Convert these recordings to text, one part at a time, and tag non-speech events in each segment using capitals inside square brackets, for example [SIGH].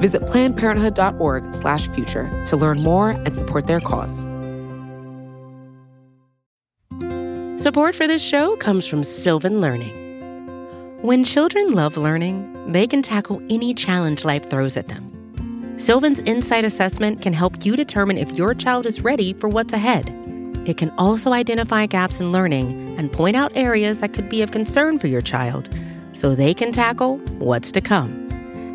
Visit plannedparenthood.org/future to learn more and support their cause. Support for this show comes from Sylvan Learning. When children love learning, they can tackle any challenge life throws at them. Sylvan's Insight Assessment can help you determine if your child is ready for what's ahead. It can also identify gaps in learning and point out areas that could be of concern for your child so they can tackle what's to come.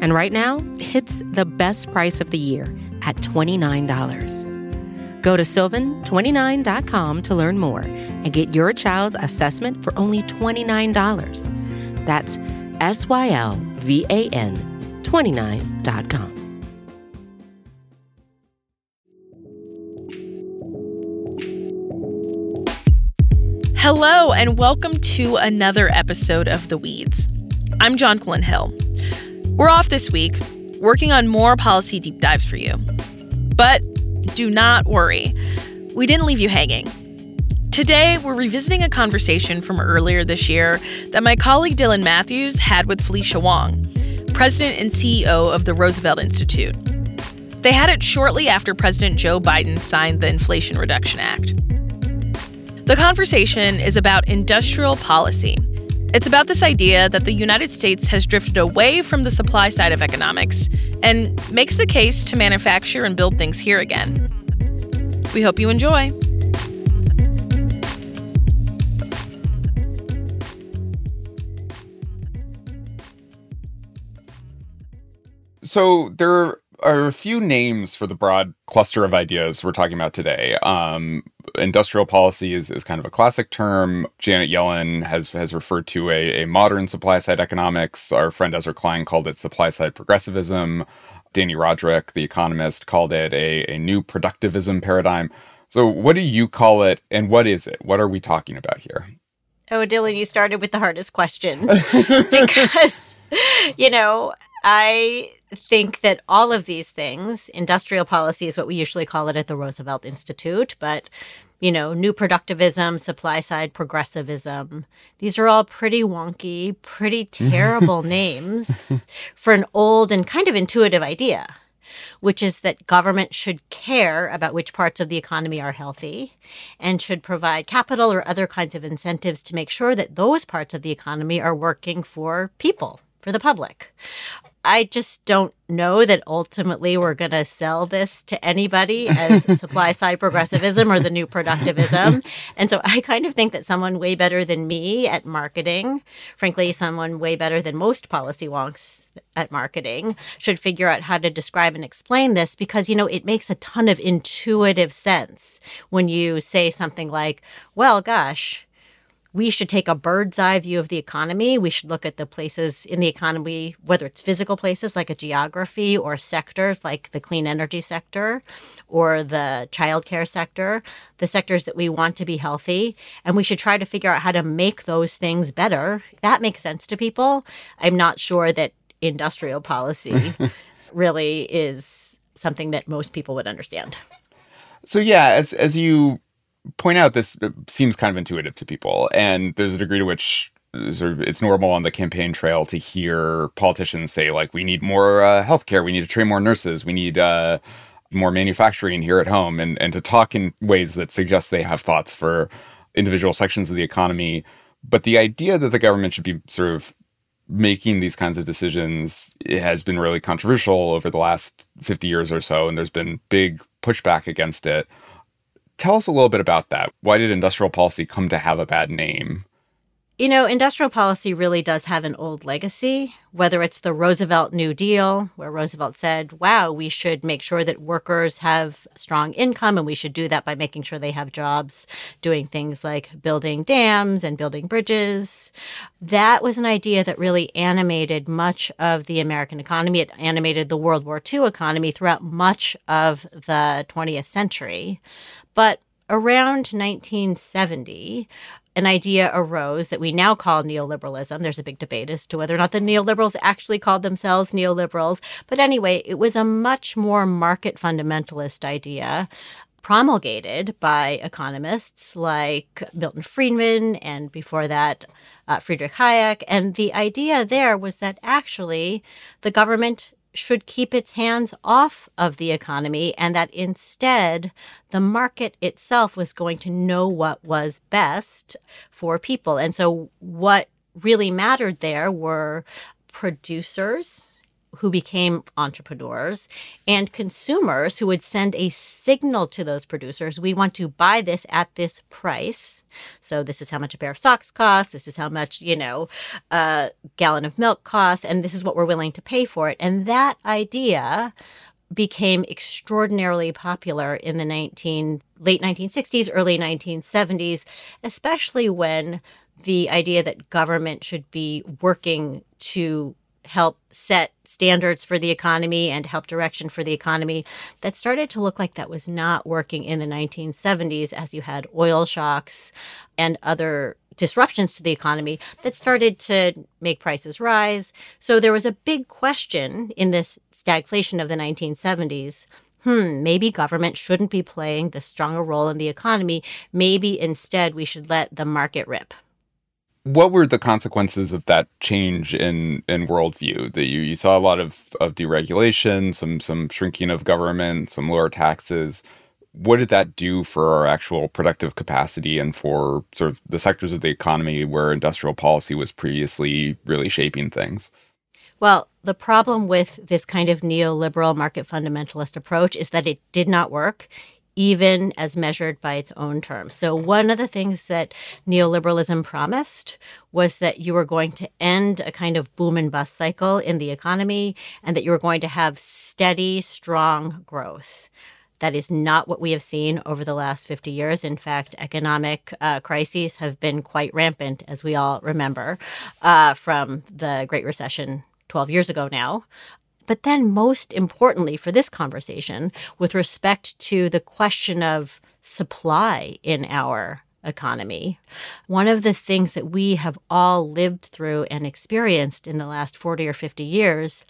And right now, it's the best price of the year at $29. Go to sylvan29.com to learn more and get your child's assessment for only $29. That's S Y L V A N 29.com. Hello, and welcome to another episode of The Weeds. I'm Jonquilyn Hill. We're off this week, working on more policy deep dives for you. But do not worry, we didn't leave you hanging. Today, we're revisiting a conversation from earlier this year that my colleague Dylan Matthews had with Felicia Wong, president and CEO of the Roosevelt Institute. They had it shortly after President Joe Biden signed the Inflation Reduction Act. The conversation is about industrial policy. It's about this idea that the United States has drifted away from the supply side of economics and makes the case to manufacture and build things here again. We hope you enjoy. So there are a few names for the broad cluster of ideas we're talking about today. Um, industrial policy is, is kind of a classic term. Janet Yellen has has referred to a, a modern supply side economics. Our friend Ezra Klein called it supply side progressivism. Dani Rodrik, the economist, called it a, a new productivism paradigm. So, what do you call it, and what is it? What are we talking about here? Oh, Dylan, you started with the hardest question [LAUGHS] [LAUGHS] because, you know, I think that all of these things, industrial policy is what we usually call it at the Roosevelt Institute, but you know, new productivism, supply side progressivism. These are all pretty wonky, pretty [LAUGHS] terrible names for an old and kind of intuitive idea, which is that government should care about which parts of the economy are healthy and should provide capital or other kinds of incentives to make sure that those parts of the economy are working for people, for the public. I just don't know that ultimately we're going to sell this to anybody as [LAUGHS] supply side progressivism or the new productivism. [LAUGHS] And so I kind of think that someone way better than me at marketing, frankly, someone way better than most policy wonks at marketing, should figure out how to describe and explain this because, you know, it makes a ton of intuitive sense when you say something like, well, gosh, we should take a bird's eye view of the economy. We should look at the places in the economy, whether it's physical places like a geography or sectors like the clean energy sector or the childcare sector, the sectors that we want to be healthy. And we should try to figure out how to make those things better. That makes sense to people. I'm not sure that industrial policy [LAUGHS] really is something that most people would understand. So yeah, as as you point out this seems kind of intuitive to people, and there's a degree to which sort of it's normal on the campaign trail to hear politicians say like, "We need more uh, healthcare. We need to train more nurses. We need." Uh, more manufacturing here at home and, and to talk in ways that suggest they have thoughts for individual sections of the economy. But the idea that the government should be sort of making these kinds of decisions has been really controversial over the last 50 years or so. And there's been big pushback against it. Tell us a little bit about that. Why did industrial policy come to have a bad name? You know, industrial policy really does have an old legacy, whether it's the Roosevelt New Deal, where Roosevelt said, wow, we should make sure that workers have strong income, and we should do that by making sure they have jobs doing things like building dams and building bridges. That was an idea that really animated much of the American economy. It animated the World War II economy throughout much of the 20th century. But around 1970, an idea arose that we now call neoliberalism. There's a big debate as to whether or not the neoliberals actually called themselves neoliberals. But anyway, it was a much more market fundamentalist idea promulgated by economists like Milton Friedman and before that, uh, Friedrich Hayek. And the idea there was that actually the government should keep its hands off of the economy and that instead the market itself was going to know what was best for people. And so what really mattered there were producers who became entrepreneurs and consumers who would send a signal to those producers we want to buy this at this price. So this is how much a pair of socks costs this is how much you know a gallon of milk costs. And this is what we're willing to pay for it. And that idea became extraordinarily popular in the 19 late 1960s early 1970s especially when the idea that government should be working to help set standards for the economy and help direction for the economy that started to look like that was not working in the 1970s as you had oil shocks and other disruptions to the economy that started to make prices rise. So there was a big question in this stagflation of the 1970s hmm, maybe government shouldn't be playing the stronger role in the economy. Maybe instead we should let the market rip what were the consequences of that change in in worldview? That you, you saw a lot of, of deregulation, some some shrinking of government, some lower taxes. What did that do for our actual productive capacity and for sort of the sectors of the economy where industrial policy was previously really shaping things? Well, the problem with this kind of neoliberal market fundamentalist approach is that it did not work even as measured by its own terms. So, one of the things that neoliberalism promised was that you were going to end a kind of boom and bust cycle in the economy and that you were going to have steady, strong growth. That is not what we have seen over the last 50 years. In fact, economic uh, crises have been quite rampant, as we all remember, uh, from the Great Recession 12 years ago now. But then, most importantly for this conversation, with respect to the question of supply in our economy, one of the things that we have all lived through and experienced in the last 40 or 50 years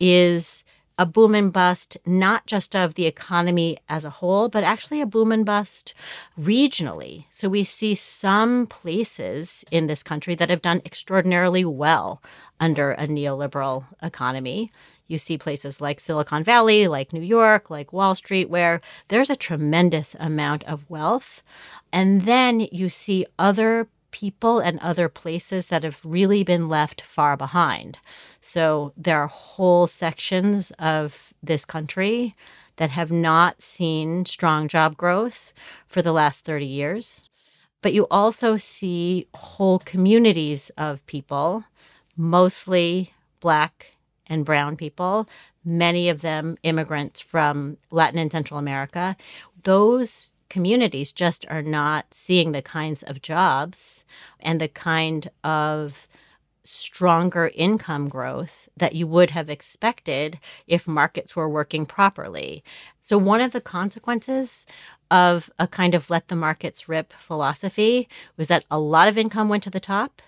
is a boom and bust, not just of the economy as a whole, but actually a boom and bust regionally. So we see some places in this country that have done extraordinarily well under a neoliberal economy. You see places like Silicon Valley, like New York, like Wall Street, where there's a tremendous amount of wealth. And then you see other people and other places that have really been left far behind. So there are whole sections of this country that have not seen strong job growth for the last 30 years. But you also see whole communities of people, mostly Black and brown people, many of them immigrants from Latin and Central America. Those communities just are not seeing the kinds of jobs and the kind of stronger income growth that you would have expected if markets were working properly. So, one of the consequences of a kind of let the markets rip philosophy was that a lot of income went to the top,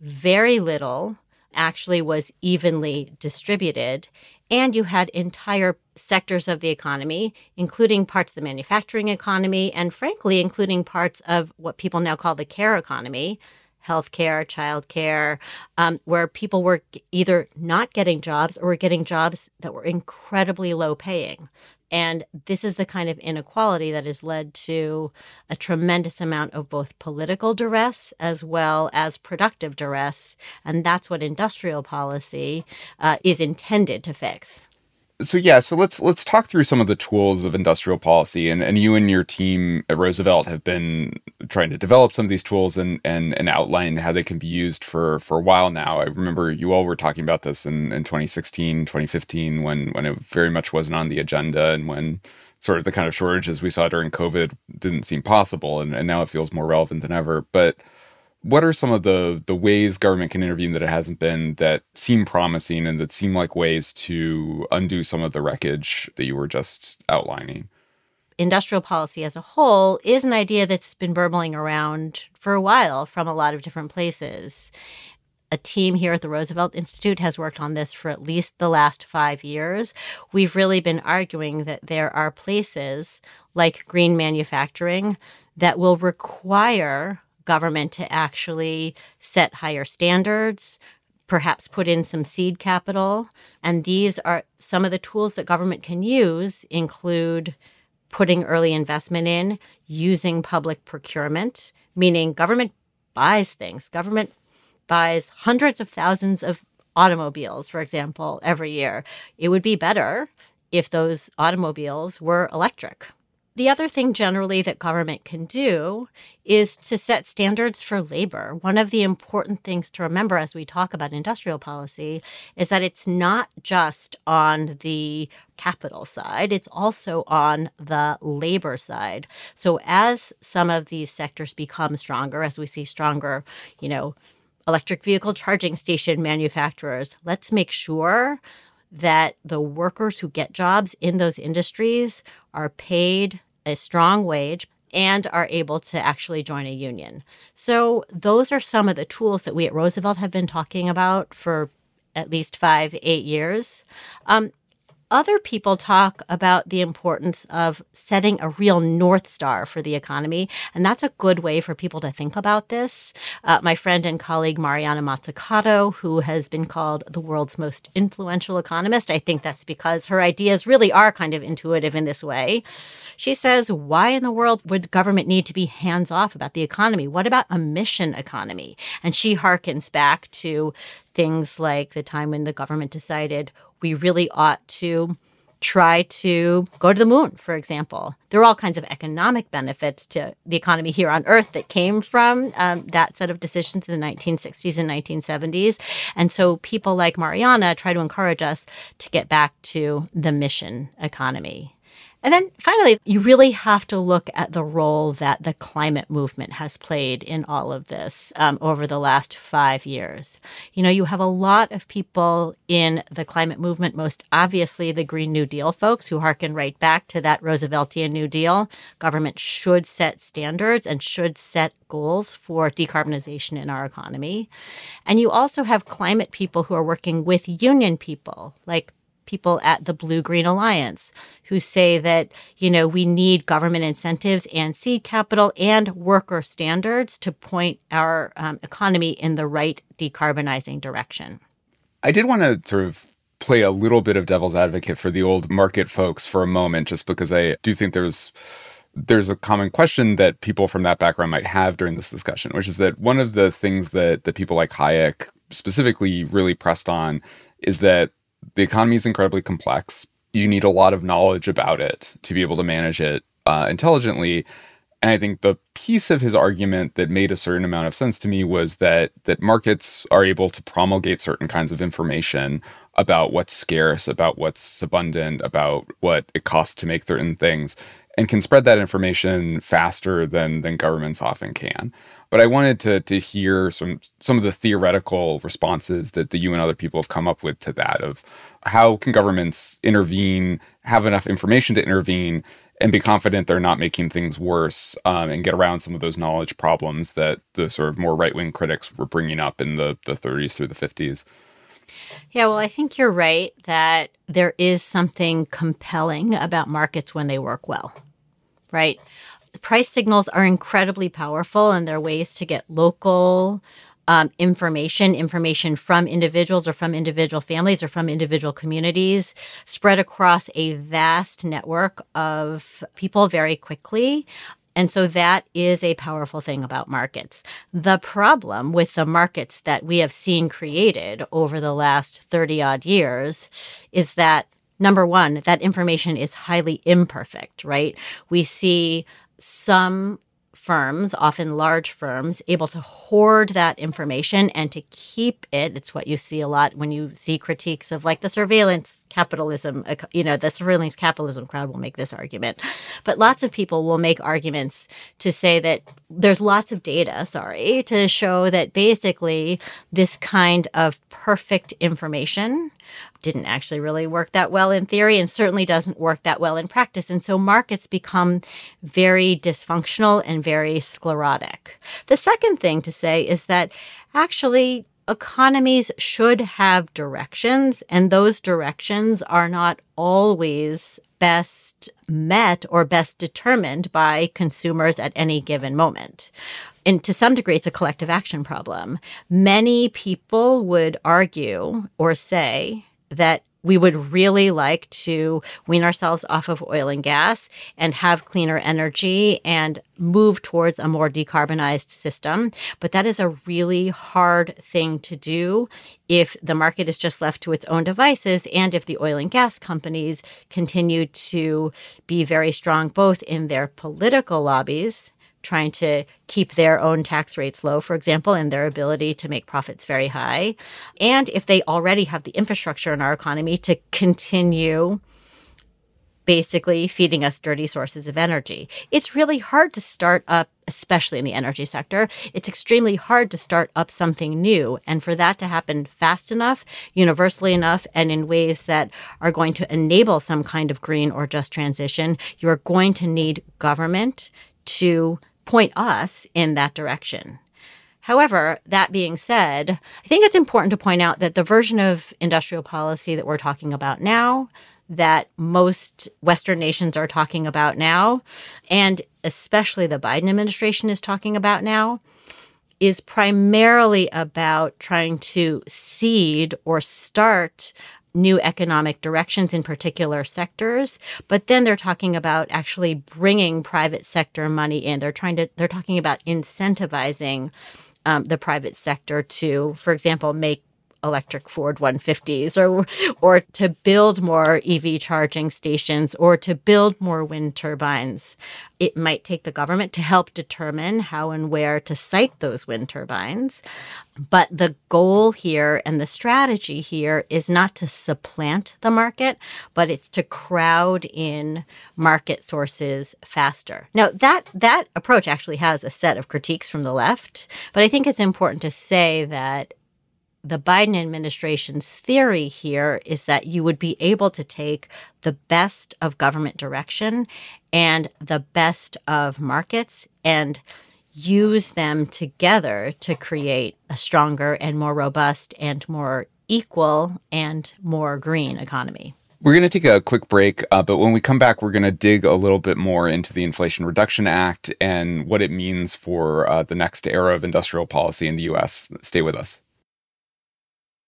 very little actually was evenly distributed. And you had entire sectors of the economy, including parts of the manufacturing economy, and frankly, including parts of what people now call the care economy, healthcare, childcare, um, where people were either not getting jobs or were getting jobs that were incredibly low paying. And this is the kind of inequality that has led to a tremendous amount of both political duress as well as productive duress. And that's what industrial policy uh, is intended to fix. So yeah, so let's let's talk through some of the tools of industrial policy, and and you and your team at Roosevelt have been trying to develop some of these tools and and and outline how they can be used for for a while now. I remember you all were talking about this in in 2016, 2015, when when it very much wasn't on the agenda, and when sort of the kind of shortages we saw during COVID didn't seem possible, and, and now it feels more relevant than ever. But what are some of the the ways government can intervene that it hasn't been that seem promising and that seem like ways to undo some of the wreckage that you were just outlining? Industrial policy as a whole is an idea that's been burbling around for a while from a lot of different places. A team here at the Roosevelt Institute has worked on this for at least the last five years. We've really been arguing that there are places like green manufacturing that will require government to actually set higher standards, perhaps put in some seed capital. And these are some of the tools that government can use include putting early investment in, using public procurement, meaning government buys things. Government buys hundreds of thousands of automobiles, for example, every year. It would be better if those automobiles were electric the other thing generally that government can do is to set standards for labor. One of the important things to remember as we talk about industrial policy is that it's not just on the capital side, it's also on the labor side. So as some of these sectors become stronger, as we see stronger, you know, electric vehicle charging station manufacturers, let's make sure that the workers who get jobs in those industries are paid a strong wage and are able to actually join a union. So, those are some of the tools that we at Roosevelt have been talking about for at least five, eight years. Um, other people talk about the importance of setting a real North Star for the economy. And that's a good way for people to think about this. Uh, my friend and colleague Mariana Mazzucato, who has been called the world's most influential economist, I think that's because her ideas really are kind of intuitive in this way. She says, Why in the world would government need to be hands off about the economy? What about a mission economy? And she harkens back to things like the time when the government decided we really ought to try to go to the moon, for example. There are all kinds of economic benefits to the economy here on Earth that came from um, that set of decisions in the 1960s and 1970s. And so people like Mariana try to encourage us to get back to the mission economy. And then finally, you really have to look at the role that the climate movement has played in all of this um, over the last five years. You know, you have a lot of people in the climate movement, most obviously the Green New Deal folks who harken right back to that Rooseveltian New Deal. Government should set standards and should set goals for decarbonization in our economy. And you also have climate people who are working with union people, like people at the Blue Green Alliance who say that, you know, we need government incentives and seed capital and worker standards to point our um, economy in the right decarbonizing direction. I did want to sort of play a little bit of devil's advocate for the old market folks for a moment, just because I do think there's there's a common question that people from that background might have during this discussion, which is that one of the things that that people like Hayek specifically really pressed on is that the economy is incredibly complex. You need a lot of knowledge about it to be able to manage it uh, intelligently. And I think the piece of his argument that made a certain amount of sense to me was that that markets are able to promulgate certain kinds of information about what's scarce, about what's abundant, about what it costs to make certain things, and can spread that information faster than than governments often can. But I wanted to to hear some some of the theoretical responses that the you and other people have come up with to that of how can governments intervene, have enough information to intervene, and be confident they're not making things worse, um, and get around some of those knowledge problems that the sort of more right wing critics were bringing up in the the 30s through the 50s. Yeah, well, I think you're right that there is something compelling about markets when they work well, right? Price signals are incredibly powerful and they're ways to get local um, information, information from individuals or from individual families or from individual communities, spread across a vast network of people very quickly. And so that is a powerful thing about markets. The problem with the markets that we have seen created over the last 30 odd years is that number one, that information is highly imperfect, right? We see some firms, often large firms, able to hoard that information and to keep it. It's what you see a lot when you see critiques of like the surveillance capitalism, uh, you know, the surveillance capitalism crowd will make this argument. But lots of people will make arguments to say that there's lots of data, sorry, to show that basically this kind of perfect information didn't actually really work that well in theory and certainly doesn't work that well in practice. And so markets become very dysfunctional and very sclerotic. The second thing to say is that actually economies should have directions, and those directions are not always best met or best determined by consumers at any given moment and to some degree, it's a collective action problem. Many people would argue or say that we would really like to wean ourselves off of oil and gas and have cleaner energy and move towards a more decarbonized system. But that is a really hard thing to do if the market is just left to its own devices and if the oil and gas companies continue to be very strong both in their political lobbies trying to keep their own tax rates low, for example, and their ability to make profits very high. And if they already have the infrastructure in our economy to continue basically feeding us dirty sources of energy. It's really hard to start up, especially in the energy sector. It's extremely hard to start up something new. And for that to happen fast enough, universally enough, and in ways that are going to enable some kind of green or just transition, you're going to need government to point us in that direction. However, that being said, I think it's important to point out that the version of industrial policy that we're talking about now, that most Western nations are talking about now, and especially the Biden administration is talking about now, is primarily about trying to seed or start new economic directions in particular sectors but then they're talking about actually bringing private sector money in. They're trying to they're talking about incentivizing um, the private sector to for example make electric Ford 150s or or to build more EV charging stations or to build more wind turbines. It might take the government to help determine how and where to site those wind turbines. But the goal here and the strategy here is not to supplant the market, but it's to crowd in market sources faster. Now that that approach actually has a set of critiques from the left, but I think it's important to say that the Biden administration's theory here is that you would be able to take the best of government direction and the best of markets and use them together to create a stronger and more robust and more equal and more green economy. We're going to take a quick break, uh, but when we come back, we're going to dig a little bit more into the Inflation Reduction Act and what it means for uh, the next era of industrial policy in the U.S. Stay with us.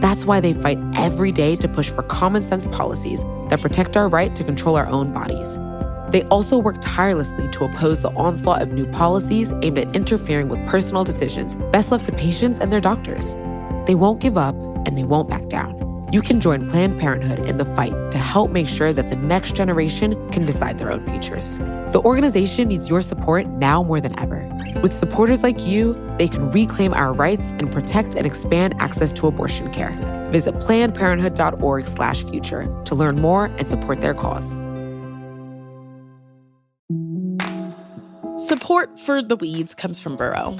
that's why they fight every day to push for common sense policies that protect our right to control our own bodies. They also work tirelessly to oppose the onslaught of new policies aimed at interfering with personal decisions best left to patients and their doctors. They won't give up and they won't back down. You can join Planned Parenthood in the fight to help make sure that the next generation can decide their own futures. The organization needs your support now more than ever. With supporters like you, they can reclaim our rights and protect and expand access to abortion care. Visit plannedparenthood.org/future to learn more and support their cause. Support for the weeds comes from Burrow.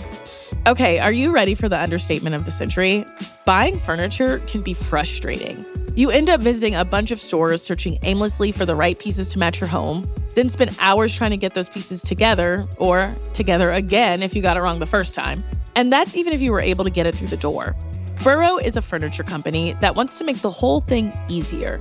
Okay, are you ready for the understatement of the century? Buying furniture can be frustrating. You end up visiting a bunch of stores searching aimlessly for the right pieces to match your home then spend hours trying to get those pieces together or together again if you got it wrong the first time. And that's even if you were able to get it through the door. Burrow is a furniture company that wants to make the whole thing easier.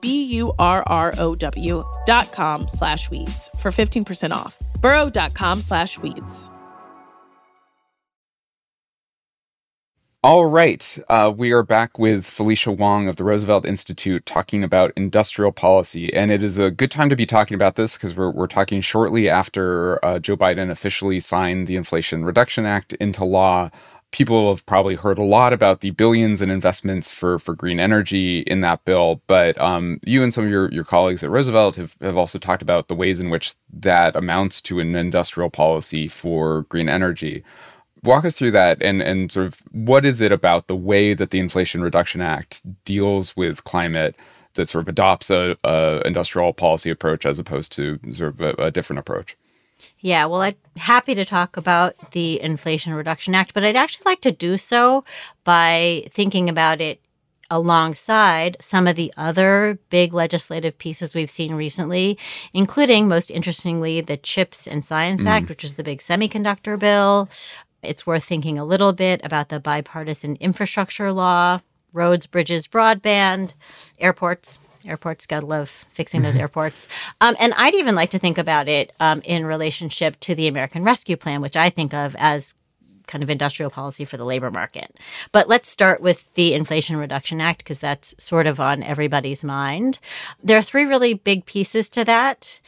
B-U-R-R-O-W dot com slash weeds for 15% off. burrow.com slash weeds. All right. Uh, we are back with Felicia Wong of the Roosevelt Institute talking about industrial policy. And it is a good time to be talking about this because we're, we're talking shortly after uh, Joe Biden officially signed the Inflation Reduction Act into law people have probably heard a lot about the billions in investments for for green energy in that bill, but um, you and some of your, your colleagues at Roosevelt have, have also talked about the ways in which that amounts to an industrial policy for green energy. Walk us through that and, and sort of what is it about the way that the Inflation Reduction Act deals with climate that sort of adopts a, a industrial policy approach as opposed to sort of a, a different approach? Yeah, well, I'm happy to talk about the Inflation Reduction Act, but I'd actually like to do so by thinking about it alongside some of the other big legislative pieces we've seen recently, including, most interestingly, the CHIPS and Science mm. Act, which is the big semiconductor bill. It's worth thinking a little bit about the bipartisan infrastructure law, roads, bridges, broadband, airports, Airports, gotta love fixing those [LAUGHS] airports. Um, and I'd even like to think about it um, in relationship to the American Rescue Plan, which I think of as kind of industrial policy for the labor market. But let's start with the Inflation Reduction Act because that's sort of on everybody's mind. There are three really big pieces to that.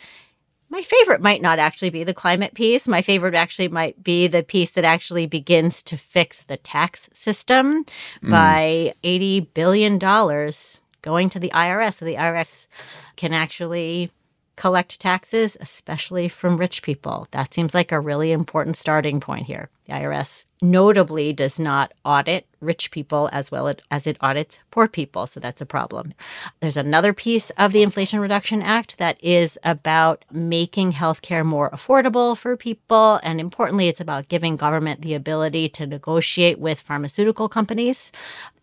My favorite might not actually be the climate piece. My favorite actually might be the piece that actually begins to fix the tax system mm. by $80 billion going to the IRS so the IRS can actually collect taxes, especially from rich people. That seems like a really important starting point here. The IRS notably does not audit rich people as well as it audits poor people, so that's a problem. There's another piece of the Inflation Reduction Act that is about making healthcare more affordable for people, and importantly, it's about giving government the ability to negotiate with pharmaceutical companies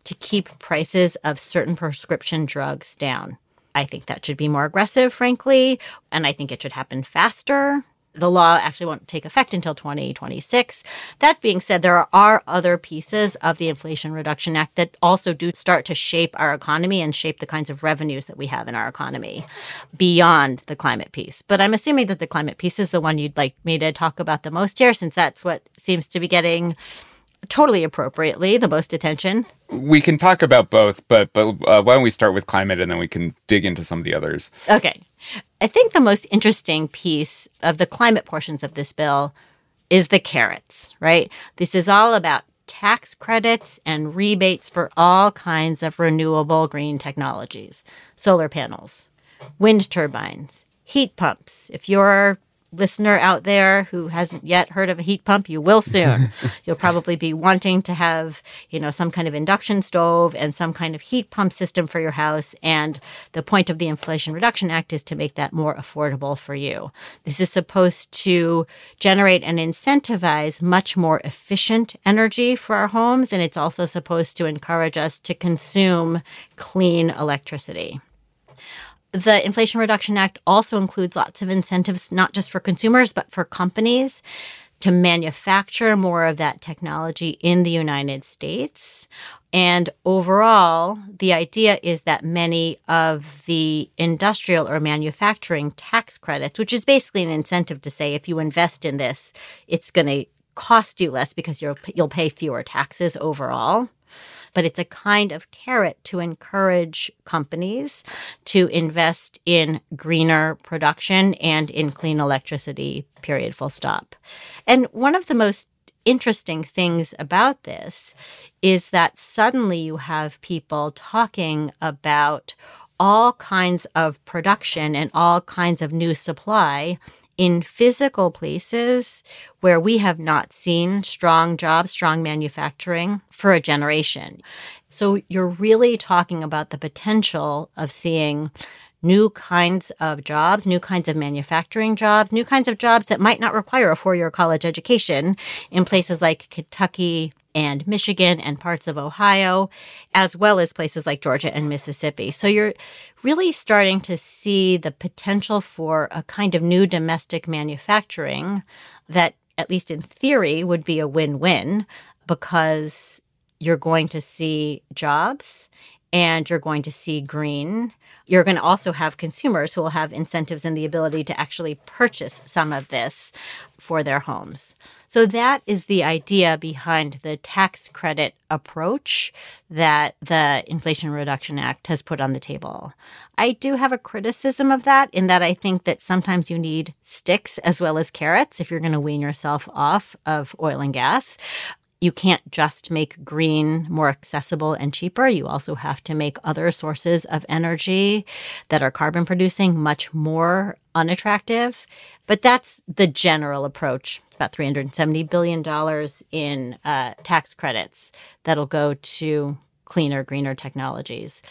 to keep prices of certain prescription drugs down. I think that should be more aggressive, frankly, and I think it should happen faster. The law actually won't take effect until 2026. That being said, there are other pieces of the Inflation Reduction Act that also do start to shape our economy and shape the kinds of revenues that we have in our economy beyond the climate piece. But I'm assuming that the climate piece is the one you'd like me to talk about the most here, since that's what seems to be getting totally appropriately the most attention. We can talk about both, but but uh, why don't we start with climate and then we can dig into some of the others. Okay. I think the most interesting piece of the climate portions of this bill is the carrots, right? This is all about tax credits and rebates for all kinds of renewable green technologies. Solar panels, wind turbines, heat pumps. If you're listener out there who hasn't yet heard of a heat pump, you will soon. [LAUGHS] You'll probably be wanting to have, you know, some kind of induction stove and some kind of heat pump system for your house. And the point of the Inflation Reduction Act is to make that more affordable for you. This is supposed to generate and incentivize much more efficient energy for our homes. And it's also supposed to encourage us to consume clean electricity. The Inflation Reduction Act also includes lots of incentives, not just for consumers, but for companies to manufacture more of that technology in the United States. And overall, the idea is that many of the industrial or manufacturing tax credits, which is basically an incentive to say if you invest in this, it's going to cost you less because you'll you'll pay fewer taxes overall but it's a kind of carrot to encourage companies to invest in greener production and in clean electricity, period, full stop. And one of the most interesting things about this is that suddenly you have people talking about all kinds of production and all kinds of new supply in physical places where we have not seen strong jobs, strong manufacturing for a generation. So you're really talking about the potential of seeing new kinds of jobs, new kinds of manufacturing jobs, new kinds of jobs that might not require a four year college education in places like Kentucky and Michigan and parts of Ohio, as well as places like Georgia and Mississippi. So you're really starting to see the potential for a kind of new domestic manufacturing that, at least in theory, would be a win win because you're going to see jobs and you're going to see green. You're going to also have consumers who will have incentives and the ability to actually purchase some of this for their homes. So, that is the idea behind the tax credit approach that the Inflation Reduction Act has put on the table. I do have a criticism of that in that I think that sometimes you need sticks as well as carrots if you're going to wean yourself off of oil and gas you can't just make green more accessible and cheaper. You also have to make other sources of energy that are carbon producing much more unattractive. But that's the general approach. About $370 billion in uh, tax credits that'll go to cleaner, greener technologies.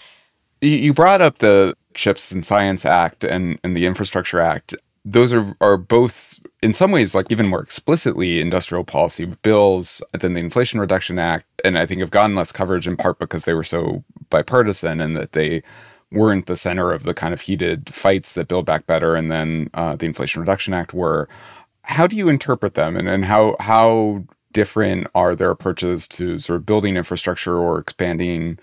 You brought up the Chips and Science Act and, and the Infrastructure Act those are are both in some ways like even more explicitly industrial policy bills than the Inflation Reduction Act, and I think have gotten less coverage in part because they were so bipartisan and that they weren't the center of the kind of heated fights that Build Back Better and then uh, the Inflation Reduction Act were. How do you interpret them, and, and how how different are their approaches to sort of building infrastructure or expanding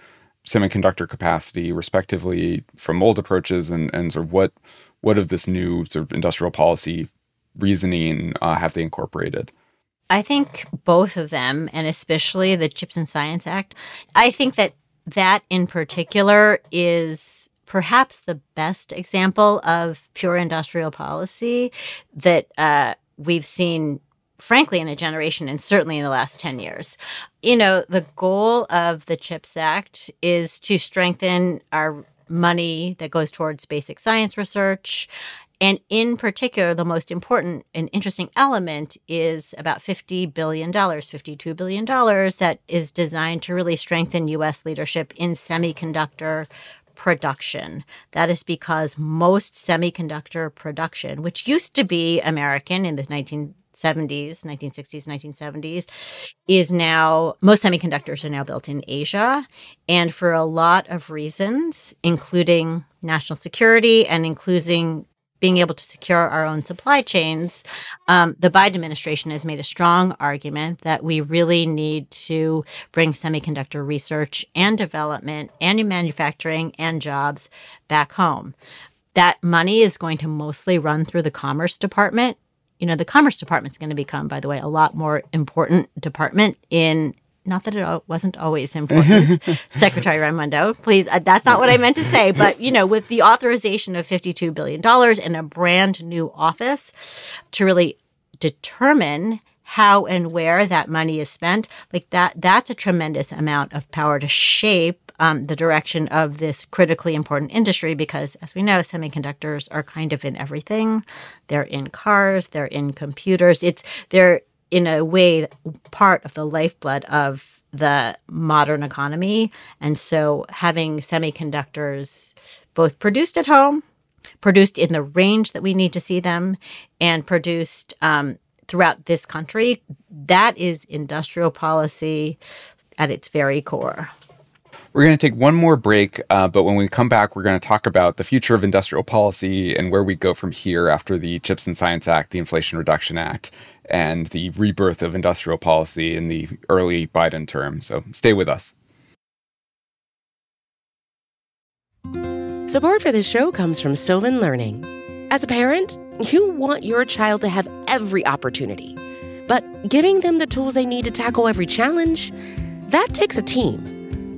semiconductor capacity, respectively, from old approaches, and and sort of what what of this new sort of industrial policy reasoning uh, have they incorporated? I think both of them, and especially the Chips and Science Act. I think that that in particular is perhaps the best example of pure industrial policy that uh, we've seen frankly in a generation and certainly in the last 10 years. You know, the goal of the CHIPS Act is to strengthen our money that goes towards basic science research. And in particular, the most important and interesting element is about $50 billion, $52 billion, that is designed to really strengthen U.S. leadership in semiconductor production. That is because most semiconductor production, which used to be American in the 19 70s, 1960s, 1970s, is now most semiconductors are now built in Asia. And for a lot of reasons, including national security and including being able to secure our own supply chains, um, the Biden administration has made a strong argument that we really need to bring semiconductor research and development and manufacturing and jobs back home. That money is going to mostly run through the Commerce Department you know, the Commerce Department is going to become, by the way, a lot more important department in not that it wasn't always important, [LAUGHS] Secretary Raimondo. Please, uh, that's not what I meant to say. But you know, with the authorization of fifty-two billion dollars and a brand new office to really determine how and where that money is spent, like that, that's a tremendous amount of power to shape um, the direction of this critically important industry because, as we know, semiconductors are kind of in everything. They're in cars, they're in computers. It's they're in a way part of the lifeblood of the modern economy, and so having semiconductors both produced at home, produced in the range that we need to see them, and produced um, throughout this country, that is industrial policy at its very core. We're going to take one more break, uh, but when we come back, we're going to talk about the future of industrial policy and where we go from here after the Chips and Science Act, the Inflation Reduction Act, and the rebirth of industrial policy in the early Biden term. So stay with us. Support for this show comes from Sylvan Learning. As a parent, you want your child to have every opportunity, but giving them the tools they need to tackle every challenge, that takes a team.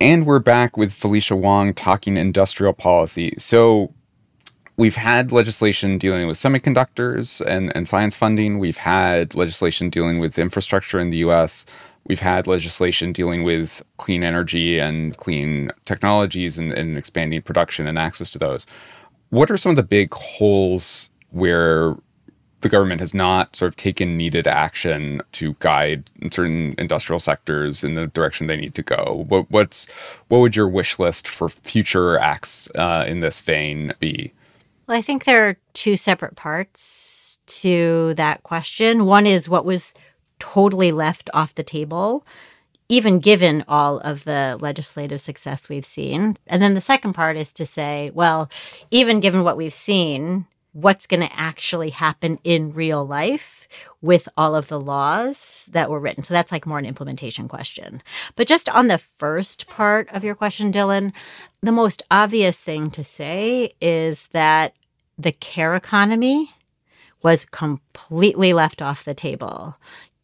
And we're back with Felicia Wong talking industrial policy. So, we've had legislation dealing with semiconductors and, and science funding. We've had legislation dealing with infrastructure in the US. We've had legislation dealing with clean energy and clean technologies and, and expanding production and access to those. What are some of the big holes where the government has not sort of taken needed action to guide certain industrial sectors in the direction they need to go. What, what's what would your wish list for future acts uh, in this vein be? Well, I think there are two separate parts to that question. One is what was totally left off the table, even given all of the legislative success we've seen. And then the second part is to say, well, even given what we've seen, what's going to actually happen in real life with all of the laws that were written. So that's like more an implementation question. But just on the first part of your question, Dylan, the most obvious thing to say is that the care economy was completely left off the table.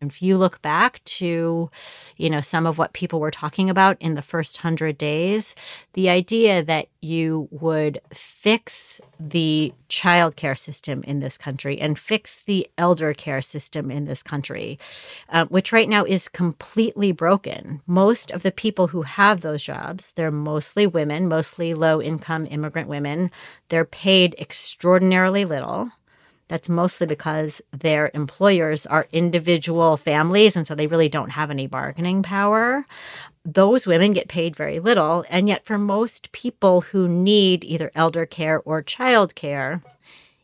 If you look back to, you know, some of what people were talking about in the first hundred days, the idea that you would fix the childcare system in this country and fix the elder care system in this country, uh, which right now is completely broken. Most of the people who have those jobs, they're mostly women, mostly low income immigrant women. They're paid extraordinarily little that's mostly because their employers are individual families, and so they really don't have any bargaining power. Those women get paid very little. And yet, for most people who need either elder care or child care,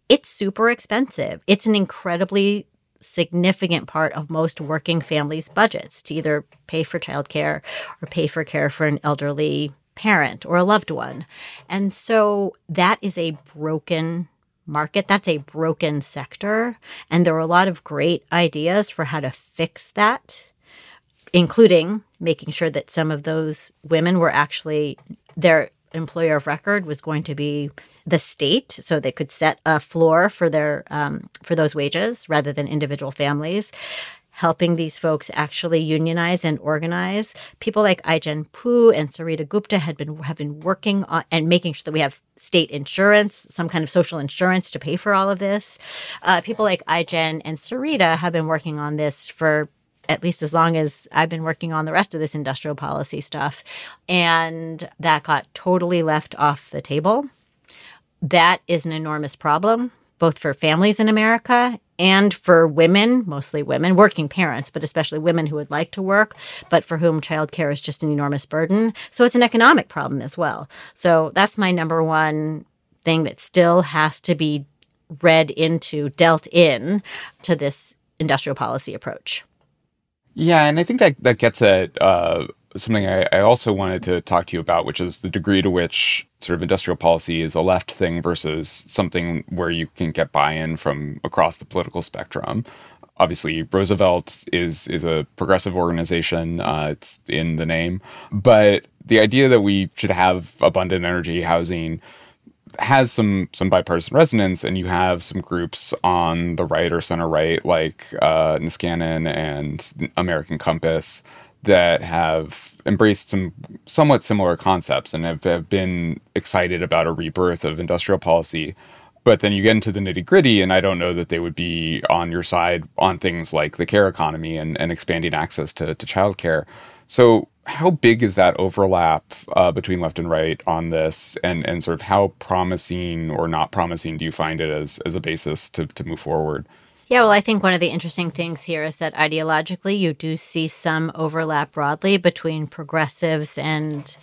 it's super expensive. It's an incredibly significant part of most working families' budgets to either pay for childcare or pay for care for an elderly parent or a loved one. And so that is a broken market. That's a broken sector. And there were a lot of great ideas for how to fix that, including making sure that some of those women were actually their employer of record was going to be the state so they could set a floor for their um, for those wages rather than individual families helping these folks actually unionize and organize. People like Ai-jen Poo and Sarita Gupta had been have been working on and making sure that we have state insurance, some kind of social insurance to pay for all of this. Uh, people like Ai-jen and Sarita have been working on this for at least as long as I've been working on the rest of this industrial policy stuff. And that got totally left off the table. That is an enormous problem both for families in America and for women, mostly women, working parents, but especially women who would like to work, but for whom childcare is just an enormous burden. So it's an economic problem as well. So that's my number one thing that still has to be read into, dealt in to this industrial policy approach. Yeah, and I think that that gets at uh, something I, I, also wanted to talk to you about, which is the degree to which sort of industrial policy is a left thing versus something where you can get buy-in from across the political spectrum. Obviously, Roosevelt is is a progressive organization; uh, it's in the name. But the idea that we should have abundant energy, housing, has some some bipartisan resonance, and you have some groups on the right or center right, like uh, Niskanen and American Compass, that have embraced some somewhat similar concepts and have, have been excited about a rebirth of industrial policy. But then you get into the nitty gritty, and I don't know that they would be on your side on things like the care economy and, and expanding access to, to childcare. So, how big is that overlap uh, between left and right on this, and, and sort of how promising or not promising do you find it as, as a basis to, to move forward? Yeah, well, I think one of the interesting things here is that ideologically, you do see some overlap broadly between progressives and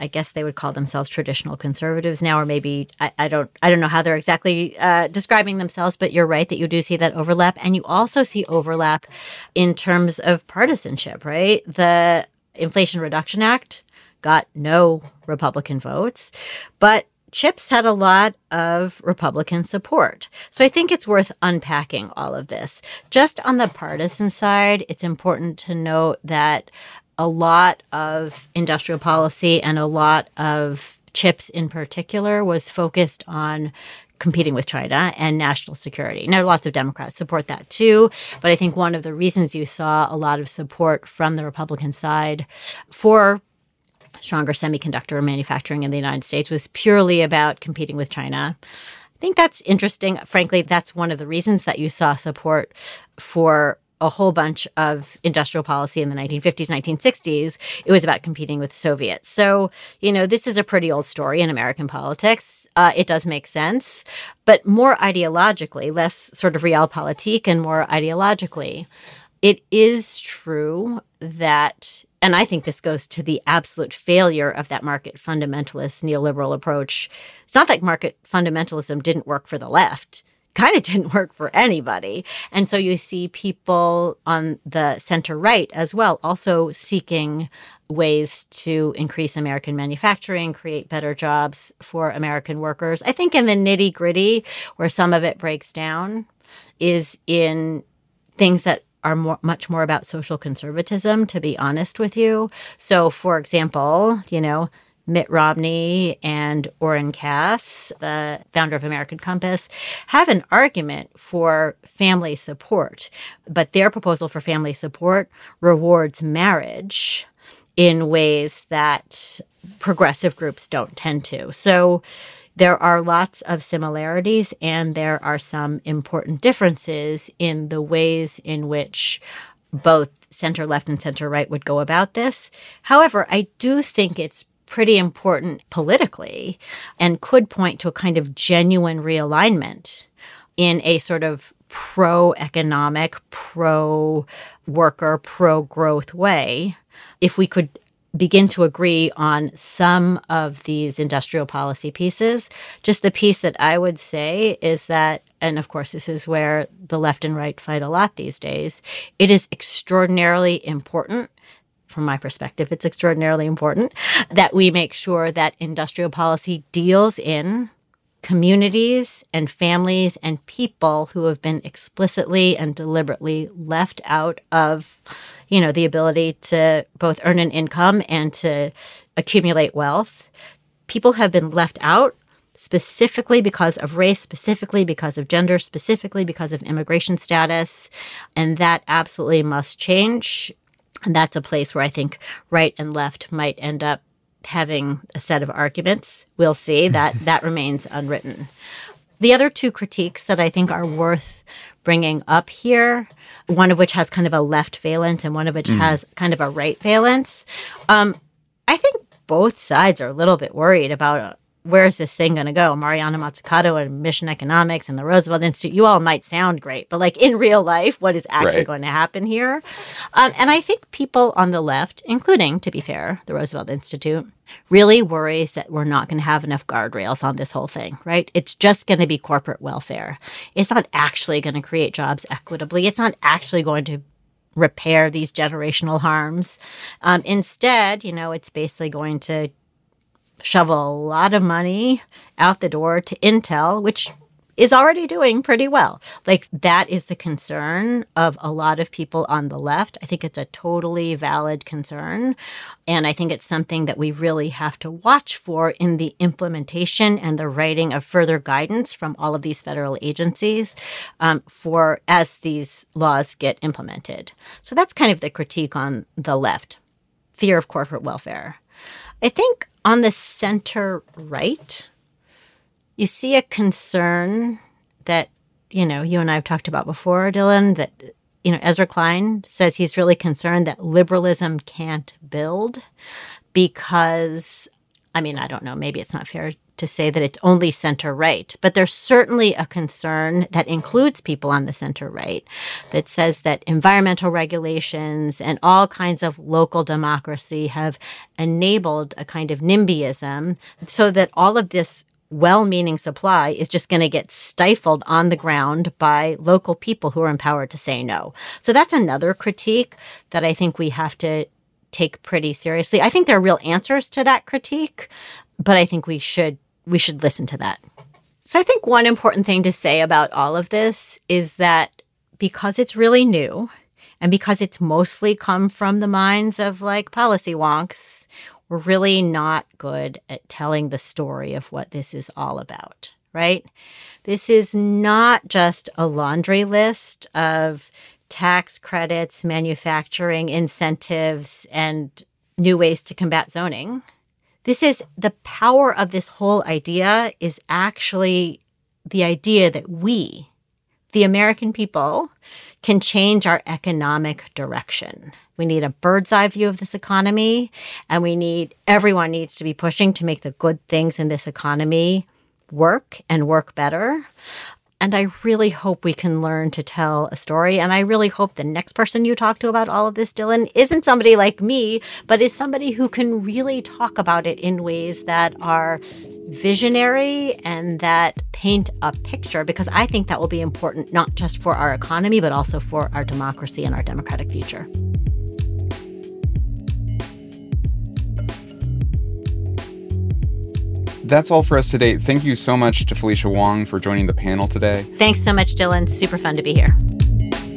I guess they would call themselves traditional conservatives now, or maybe I, I don't I don't know how they're exactly uh, describing themselves, but you're right that you do see that overlap, and you also see overlap in terms of partisanship, right? The Inflation Reduction Act got no Republican votes. But Chips had a lot of Republican support. So I think it's worth unpacking all of this. Just on the partisan side, it's important to note that a lot of industrial policy and a lot of chips in particular was focused on competing with China and national security. Now, lots of Democrats support that too, but I think one of the reasons you saw a lot of support from the Republican side for stronger semiconductor manufacturing in the United States was purely about competing with China. I think that's interesting. Frankly, that's one of the reasons that you saw support for a whole bunch of industrial policy in the 1950s, 1960s. It was about competing with the Soviets. So, you know, this is a pretty old story in American politics. Uh, it does make sense, but more ideologically, less sort of realpolitik and more ideologically, it is true that and I think this goes to the absolute failure of that market fundamentalist neoliberal approach. It's not like market fundamentalism didn't work for the left. Kind of [LAUGHS] didn't work for anybody. And so you see people on the center right as well also seeking ways to increase American manufacturing, create better jobs for American workers. I think in the nitty gritty, where some of it breaks down, is in things that are more, much more about social conservatism, to be honest with you. So, for example, you know, Mitt Romney and Oren Cass, the founder of American Compass, have an argument for family support, but their proposal for family support rewards marriage in ways that progressive groups don't tend to. So, there are lots of similarities and there are some important differences in the ways in which both center left and center right would go about this. However, I do think it's pretty important politically and could point to a kind of genuine realignment in a sort of pro economic, pro worker, pro growth way if we could begin to agree on some of these industrial policy pieces. Just the piece that I would say is that, and of course, this is where the left and right fight a lot these days, it is extraordinarily important. From my perspective, it's extraordinarily important that we make sure that industrial policy deals in communities and families and people who have been explicitly and deliberately left out of you know the ability to both earn an income and to accumulate wealth people have been left out specifically because of race specifically because of gender specifically because of immigration status and that absolutely must change and that's a place where i think right and left might end up having a set of arguments. We'll see that [LAUGHS] that remains unwritten. The other two critiques that I think are worth bringing up here, one of which has kind of a left valence and one of which mm. has kind of a right valence. Um, I think both sides are a little bit worried about where's this thing going to go? Mariana Mazzucato and Mission Economics and the Roosevelt Institute, you all might sound great, but like in real life, what is actually right. going to happen here? Um, and I think people on the left, including, to be fair, the Roosevelt Institute, really worries that we're not going to have enough guardrails on this whole thing, right? It's just going to be corporate welfare. It's not actually going to create jobs equitably. It's not actually going to repair these generational harms. Um, instead, you know, it's basically going to shovel a lot of money out the door to Intel, which is already doing pretty well. Like that is the concern of a lot of people on the left. I think it's a totally valid concern. And I think it's something that we really have to watch for in the implementation and the writing of further guidance from all of these federal agencies um, for as these laws get implemented. So that's kind of the critique on the left fear of corporate welfare. I think on the center right, you see a concern that, you know, you and I have talked about before, Dylan, that, you know, Ezra Klein says he's really concerned that liberalism can't build because, I mean, I don't know, maybe it's not fair to say that it's only center right, but there's certainly a concern that includes people on the center right that says that environmental regulations and all kinds of local democracy have enabled a kind of NIMBYism so that all of this well meaning supply is just going to get stifled on the ground by local people who are empowered to say no. So that's another critique that I think we have to take pretty seriously. I think there are real answers to that critique, but I think we should we should listen to that. So I think one important thing to say about all of this is that because it's really new and because it's mostly come from the minds of like policy wonks, we're really not good at telling the story of what this is all about, right? This is not just a laundry list of tax credits, manufacturing incentives, and new ways to combat zoning. This is the power of this whole idea is actually the idea that we, the American people, can change our economic direction. We need a bird's eye view of this economy, and we need everyone needs to be pushing to make the good things in this economy work and work better. And I really hope we can learn to tell a story. And I really hope the next person you talk to about all of this, Dylan, isn't somebody like me, but is somebody who can really talk about it in ways that are visionary and that paint a picture, because I think that will be important not just for our economy, but also for our democracy and our democratic future. That's all for us today. Thank you so much to Felicia Wong for joining the panel today. Thanks so much, Dylan. Super fun to be here.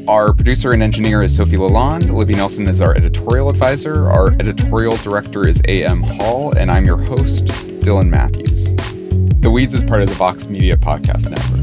Our producer and engineer is Sofi LaLonde. Libby Nelson is our editorial advisor. Our editorial director is A.M. Hall, and I'm your host, Dylan Matthews. The Weeds is part of the Vox Media Podcast Network.